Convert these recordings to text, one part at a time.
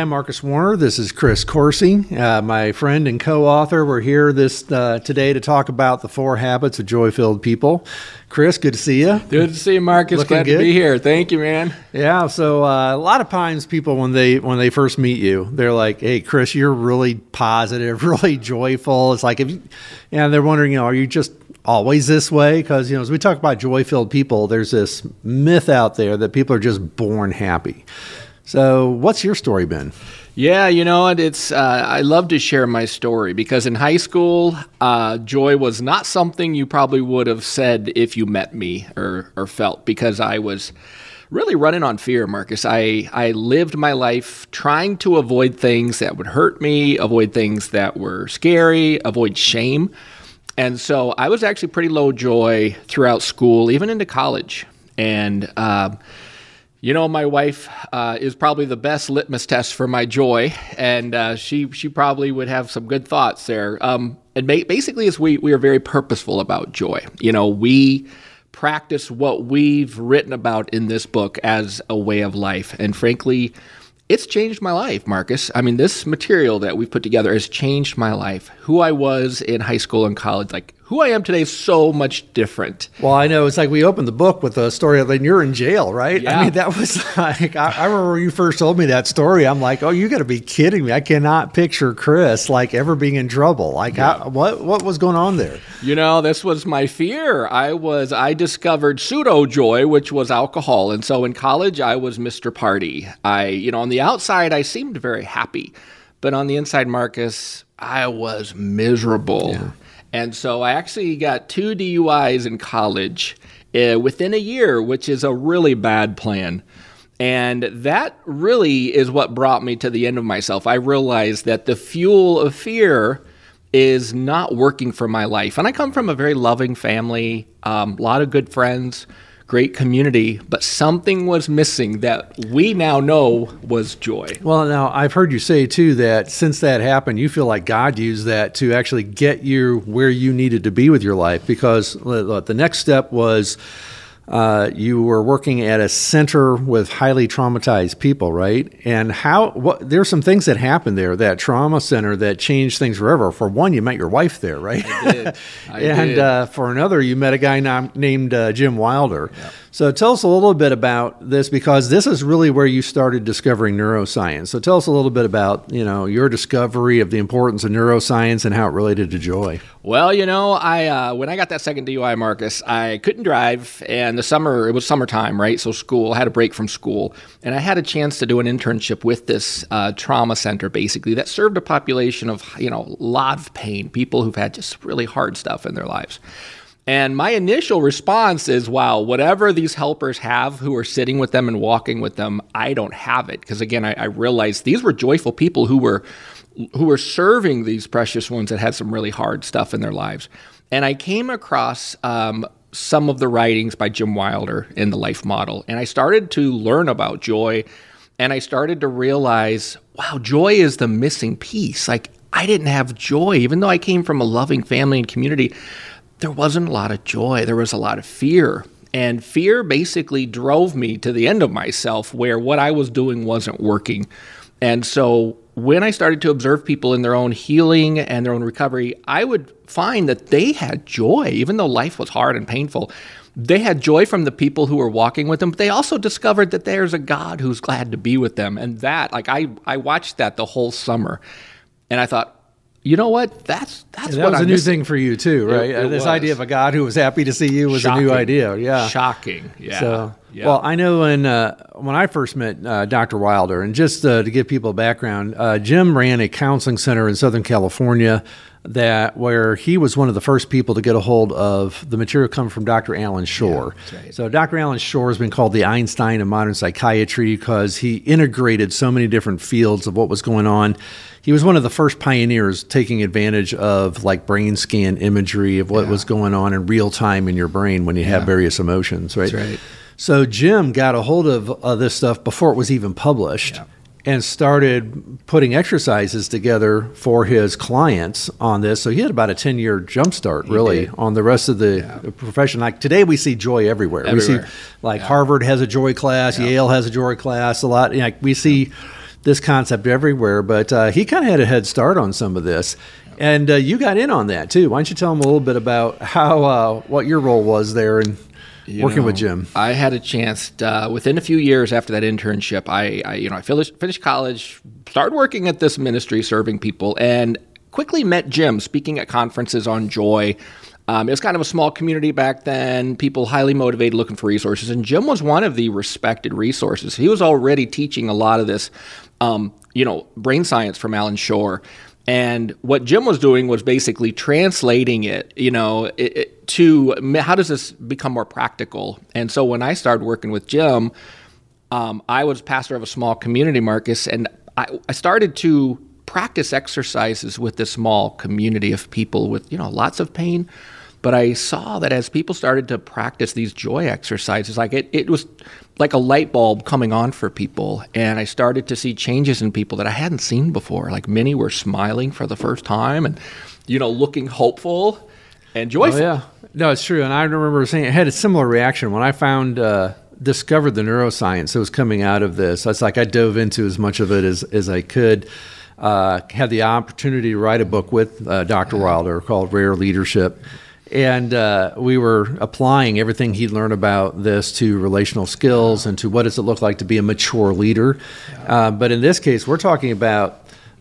I'm Marcus Warner. This is Chris Coursey, uh, my friend and co-author. We're here this uh, today to talk about the four habits of joy-filled people. Chris, good to see you. Good to see you, Marcus. Looking Glad good? to be here. Thank you, man. Yeah. So uh, a lot of times, people when they when they first meet you, they're like, "Hey, Chris, you're really positive, really joyful." It's like if, you, and they're wondering, you know, are you just always this way? Because you know, as we talk about joy-filled people, there's this myth out there that people are just born happy. So, what's your story been? Yeah, you know? It's uh, I love to share my story because in high school, uh, joy was not something you probably would have said if you met me or or felt because I was really running on fear, Marcus. I I lived my life trying to avoid things that would hurt me, avoid things that were scary, avoid shame. And so I was actually pretty low joy throughout school, even into college. And uh, you know, my wife uh, is probably the best litmus test for my joy, and uh, she she probably would have some good thoughts there. Um, and ba- basically, is we we are very purposeful about joy. You know, we practice what we've written about in this book as a way of life, and frankly, it's changed my life, Marcus. I mean, this material that we've put together has changed my life. Who I was in high school and college, like who I am today, is so much different. Well, I know it's like we opened the book with a story of like you're in jail, right? Yeah. I mean, that was like I, I remember when you first told me that story. I'm like, oh, you got to be kidding me! I cannot picture Chris like ever being in trouble. Like, how, what what was going on there? You know, this was my fear. I was I discovered pseudo joy, which was alcohol. And so in college I was Mr. Party. I, you know, on the outside I seemed very happy, but on the inside, Marcus, I was miserable. And so I actually got two DUIs in college uh, within a year, which is a really bad plan. And that really is what brought me to the end of myself. I realized that the fuel of fear is not working for my life. And I come from a very loving family, a um, lot of good friends, great community, but something was missing that we now know was joy. Well, now I've heard you say too that since that happened, you feel like God used that to actually get you where you needed to be with your life because the next step was. Uh, you were working at a center with highly traumatized people, right? And how? What? There's some things that happened there. That trauma center that changed things forever. For one, you met your wife there, right? I did. I and did. Uh, for another, you met a guy nam- named uh, Jim Wilder. So tell us a little bit about this because this is really where you started discovering neuroscience. So tell us a little bit about you know your discovery of the importance of neuroscience and how it related to joy. Well, you know, I uh, when I got that second DUI, Marcus, I couldn't drive, and the summer it was summertime, right? So school I had a break from school, and I had a chance to do an internship with this uh, trauma center, basically that served a population of you know a lot of pain, people who've had just really hard stuff in their lives. And my initial response is, wow, whatever these helpers have who are sitting with them and walking with them, I don't have it. Because again, I, I realized these were joyful people who were who were serving these precious ones that had some really hard stuff in their lives. And I came across um, some of the writings by Jim Wilder in the Life Model, and I started to learn about joy. And I started to realize, wow, joy is the missing piece. Like I didn't have joy, even though I came from a loving family and community there wasn't a lot of joy. There was a lot of fear. And fear basically drove me to the end of myself where what I was doing wasn't working. And so when I started to observe people in their own healing and their own recovery, I would find that they had joy, even though life was hard and painful. They had joy from the people who were walking with them, but they also discovered that there's a God who's glad to be with them. And that, like I, I watched that the whole summer. And I thought, you know what? That's that's that what was I'm a new missing. thing for you too, right? it Uh, this was. idea of a God who was happy to see you was a new idea. Yeah. Shocking. Yeah. So, yeah. well, I know when uh, when I first met uh, Dr. Wilder, and just uh, to give people a background, uh, Jim ran a counseling center in Southern California that where he was one of the first people to get a hold of the material coming from Dr. Allan Schore. that's right. So Dr. Allan Schore has been called the Einstein of modern psychiatry because he integrated so many different fields of what was going on. He was one of the first pioneers taking advantage of like brain scan imagery of what was going on in real time in your brain when you have various emotions, right? That's right. So Jim got a hold of uh, this stuff before it was even published. Yeah. And started putting exercises together for his clients on this. So he had about a 10 year jump start, really, did. on the rest of the profession. Like today, we see joy everywhere. We see, like, Harvard has a joy class, Yale has a joy class, a lot. Like, we see this concept everywhere, but uh, he kind of had a head start on some of this. And uh, you got in on that too. Why don't you tell them a little bit about how uh, what your role was there and You working know, with Jim? I had a chance uh, within a few years after that internship. I, I you know, I finished, finished college, started working at this ministry, serving people, and quickly met Jim speaking at conferences on joy. Um, it was kind of a small community back then. People highly motivated, looking for resources, and Jim was one of the respected resources. He was already teaching a lot of this, um, you know, brain science from Allan Schore. And what Jim was doing was basically translating it, you know, it, it, to how does this become more practical? And so when I started working with Jim, um, I was pastor of a small community, Marcus, and I, I started to practice exercises with this small community of people with, you know, lots of pain. But I saw that as people started to practice these joy exercises, like it, it was like a light bulb coming on for people. And I started to see changes in people that I hadn't seen before. Like many were smiling for the first time and, you know, looking hopeful and joyful. Oh, yeah. No, it's true. And I remember saying I had a similar reaction when I found uh, discovered the neuroscience that was coming out of this. It's like I dove into as much of it as, as I could. Uh, had the opportunity to write a book with uh, Dr. Wilder called Rare Leadership. And uh, we were applying everything he'd learned about this to relational skills and to what does it look like to be a mature leader. Uh, but in this case, we're talking about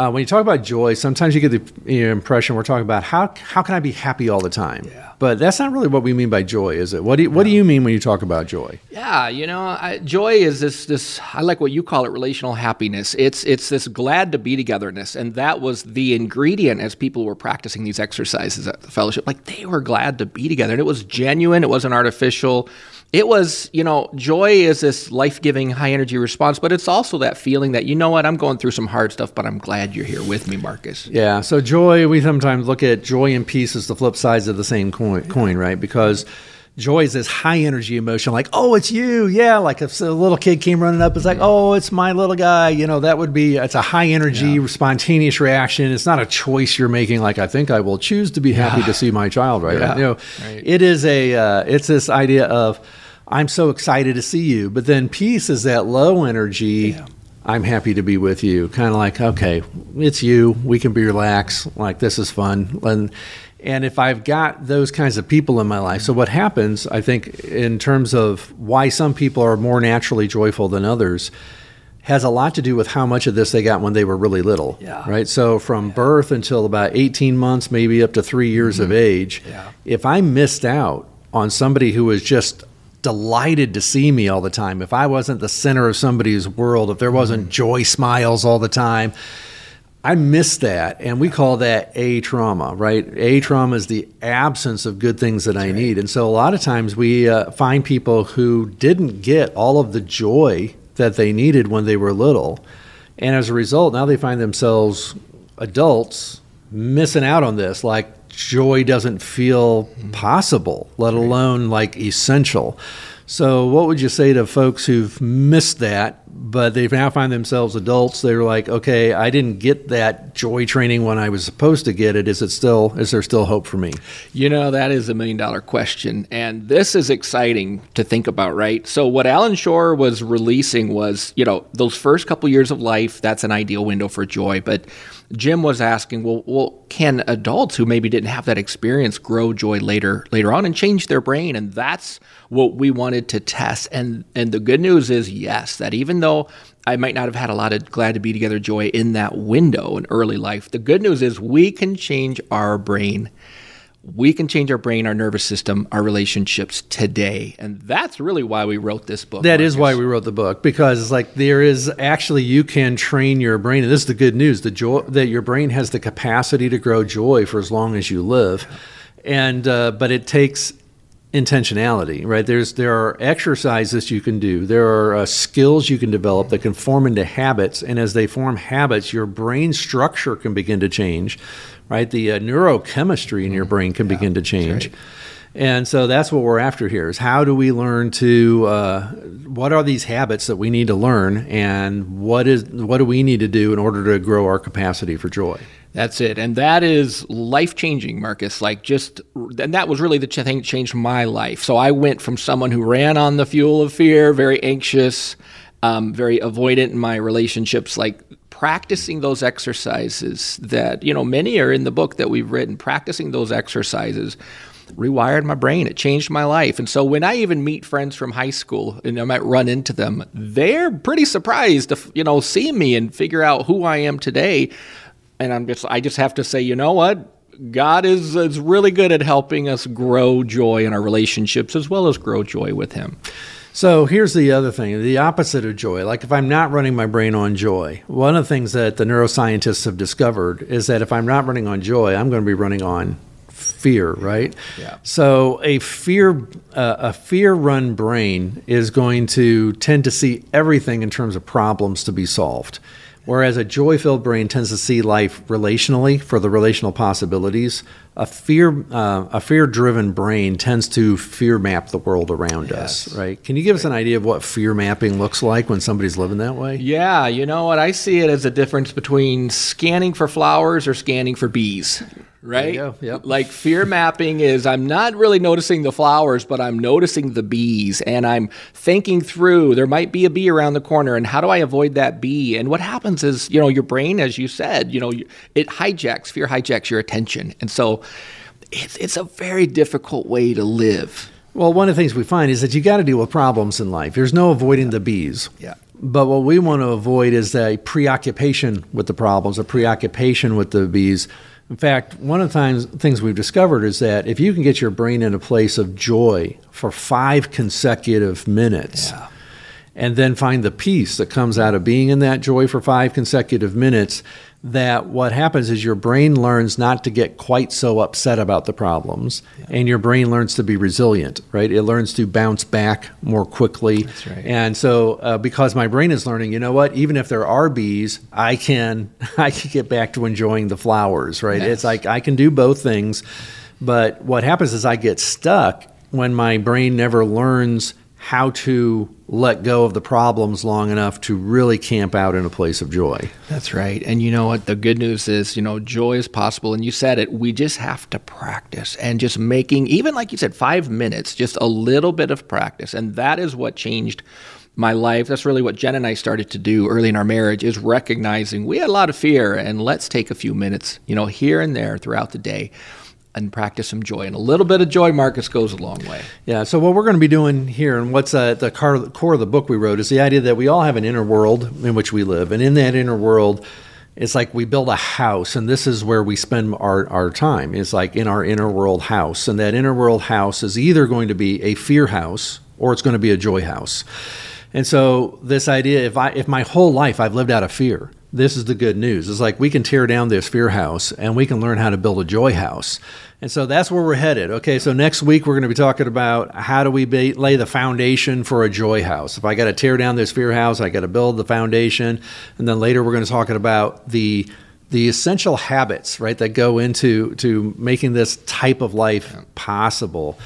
uh, when you talk about joy, sometimes you get the you know, impression we're talking about how how can I be happy all the time? Yeah. But that's not really what we mean by joy, is it? What do you, what do you mean when you talk about joy? Yeah, you know, I, joy is this this I like what you call it relational happiness. It's it's this glad to be togetherness, and that was the ingredient as people were practicing these exercises at the fellowship. Like they were glad to be together, and it was genuine. It wasn't artificial. It was, you know, joy is this life giving, high energy response, but it's also that feeling that, you know what, I'm going through some hard stuff, but I'm glad you're here with me, Marcus. Yeah. So joy, we sometimes look at joy and peace as the flip sides of the same coin, coin right? Because joy is this high energy emotion, like, oh, it's you. Yeah. Like if a little kid came running up, it's like, oh, it's my little guy. You know, that would be, it's a high energy, yeah. spontaneous reaction. It's not a choice you're making. Like, I think I will choose to be happy yeah. to see my child, right? Yeah. You know, right. it is a, uh, it's this idea of, I'm so excited to see you. But then peace is that low energy. I'm happy to be with you. Kind of like, okay, it's you. We can be relaxed. Like this is fun. And and if I've got those kinds of people in my life, so what happens, I think, in terms of why some people are more naturally joyful than others, has a lot to do with how much of this they got when they were really little. Yeah. Right. So from Yeah. birth until about 18 months, maybe up to three years of mm-hmm. age, Yeah. if I missed out on somebody who was just delighted to see me all the time, if I wasn't the center of somebody's world, if there wasn't mm-hmm. joy smiles all the time, I miss that. And we call that a trauma, right? A trauma is the absence of good things that I need. And so a lot of times we uh, find people who didn't get all of the joy that they needed when they were little. And as a result, now they find themselves adults missing out on this. Like joy doesn't feel possible, let alone like essential. So, what would you say to folks who've missed that, but they now find themselves adults? They're like, okay, I didn't get that joy training when I was supposed to get it. Is it still? Is there still hope for me? You know, that is a million dollar question. And this is exciting to think about, right? So, what Allan Schore was releasing was, you know, those first couple years of life, that's an ideal window for joy. But Jim was asking, well, well, can adults who maybe didn't have that experience grow joy later later on and change their brain? And that's what we wanted to test. And and the good news is yes, that even though I might not have had a lot of glad to be together joy in that window in early life, the good news is we can change our brain we can change our brain, our nervous system, our relationships today. And that's really why we wrote this book. That is Marcus. why we wrote the book because it's like there is actually you can train your brain, and this is the good news: the joy that your brain has the capacity to grow joy for as long as you live, and uh, but it takes intentionality right? There's there are exercises you can do. There are uh, skills you can develop that can form into habits. And as they form habits your brain structure can begin to change right? The uh, neurochemistry in your brain can begin to change right. and so that's what we're after here is how do we learn to uh, what are these habits that we need to learn? And what is what do we need to do in order to grow our capacity for joy That's it. And that is life changing, Marcus. Like, just, and that was really the thing that changed my life. So I went from someone who ran on the fuel of fear, very anxious, um, very avoidant in my relationships, like practicing those exercises that, you know, many are in the book that we've written, practicing those exercises rewired my brain. It changed my life. And so when I even meet friends from high school and I might run into them, they're pretty surprised to, you know, see me and figure out who I am today. And I'm just, I just have to say, you know what? God is, is really good at helping us grow joy in our relationships as well as grow joy with Him. So here's the other thing the opposite of joy. Like if I'm not running my brain on joy, one of the things that the neuroscientists have discovered is that if I'm not running on joy, I'm going to be running on fear, right? Yeah. So a fear uh, a fear run brain is going to tend to see everything in terms of problems to be solved. Whereas a joy filled brain tends to see life relationally for the relational possibilities. A fear uh, a fear driven brain tends to fear map the world around Yes. us, right? Can you give us an idea of what fear mapping looks like when somebody's living that way? Yeah, you know what? I see it as a difference between scanning for flowers or scanning for bees. Right? Yep. Like fear mapping is I'm not really noticing the flowers, but I'm noticing the bees and I'm thinking through there might be a bee around the corner and how do I avoid that bee? And what happens is, you know, your brain, as you said, you know, it hijacks, fear hijacks your attention. And so it's, it's a very difficult way to live. Well, one of the things we find is that you got to deal with problems in life. There's no avoiding the bees. Yeah. But what we want to avoid is a preoccupation with the problems, a preoccupation with the bees. In fact, one of the times, things we've discovered is that if you can get your brain in a place of joy for five consecutive minutes, Yeah. and then find the peace that comes out of being in that joy for five consecutive minutes, that what happens is your brain learns not to get quite so upset about the problems, and your brain learns to be resilient, right? It learns to bounce back more quickly. That's right. And so, uh, because my brain is learning, you know what? Even if there are bees, I can I can get back to enjoying the flowers, right? Yes. It's like I can do both things, but what happens is I get stuck when my brain never learns how to let go of the problems long enough to really camp out in a place of joy. That's right. And you know what? The good news is, you know, joy is possible. And you said it. We just have to practice and just making, even like you said, five minutes, just a little bit of practice. And that is what changed my life. That's really what Jen and I started to do early in our marriage is recognizing we had a lot of fear and let's take a few minutes, you know, here and there throughout the day and practice some joy. And a little bit of joy, Marcus, goes a long way. Yeah. So what we're going to be doing here, and what's uh, the core of the book we wrote, is the idea that we all have an inner world in which we live, and in that inner world, it's like we build a house, and this is where we spend our, our time. It's like in our inner world house, and that inner world house is either going to be a fear house or it's going to be a joy house. And so this idea, if I if my whole life I've lived out of fear, this is the good news. It's like we can tear down this fear house and we can learn how to build a joy house. And so that's where we're headed. Okay, so next week we're going to be talking about how do we ba- lay the foundation for a joy house. If I got to tear down this fear house, I got to build the foundation, and then later we're going to talk about the the essential habits, right, that go into to making this type of life possible.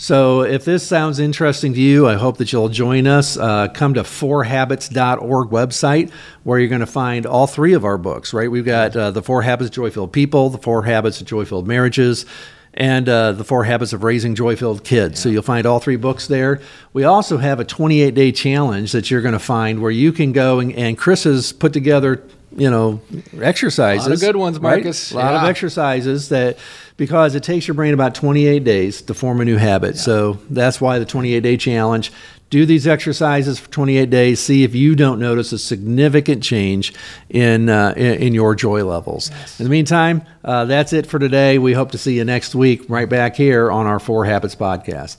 So, if this sounds interesting to you, I hope that you'll join us. Uh, come to fourhabits.org website where you're going to find all three of our books, right? We've got uh, The Four Habits of Joy Filled People, The Four Habits of Joy Filled Marriages, and uh, The Four Habits of Raising Joy Filled Kids. So, you'll find all three books there. We also have a 28 day challenge that you're going to find where you can go and, and Chris has put together. You know, exercises. good ones, right? Marcus. A lot of exercises that because it takes your brain about 28 days to form a new habit. So that's why the 28 day challenge. Do these exercises for 28 days. See if you don't notice a significant change in uh, in, in your joy levels. In the meantime, uh, that's it for today. We hope to see you next week right back here on our Four Habits podcast.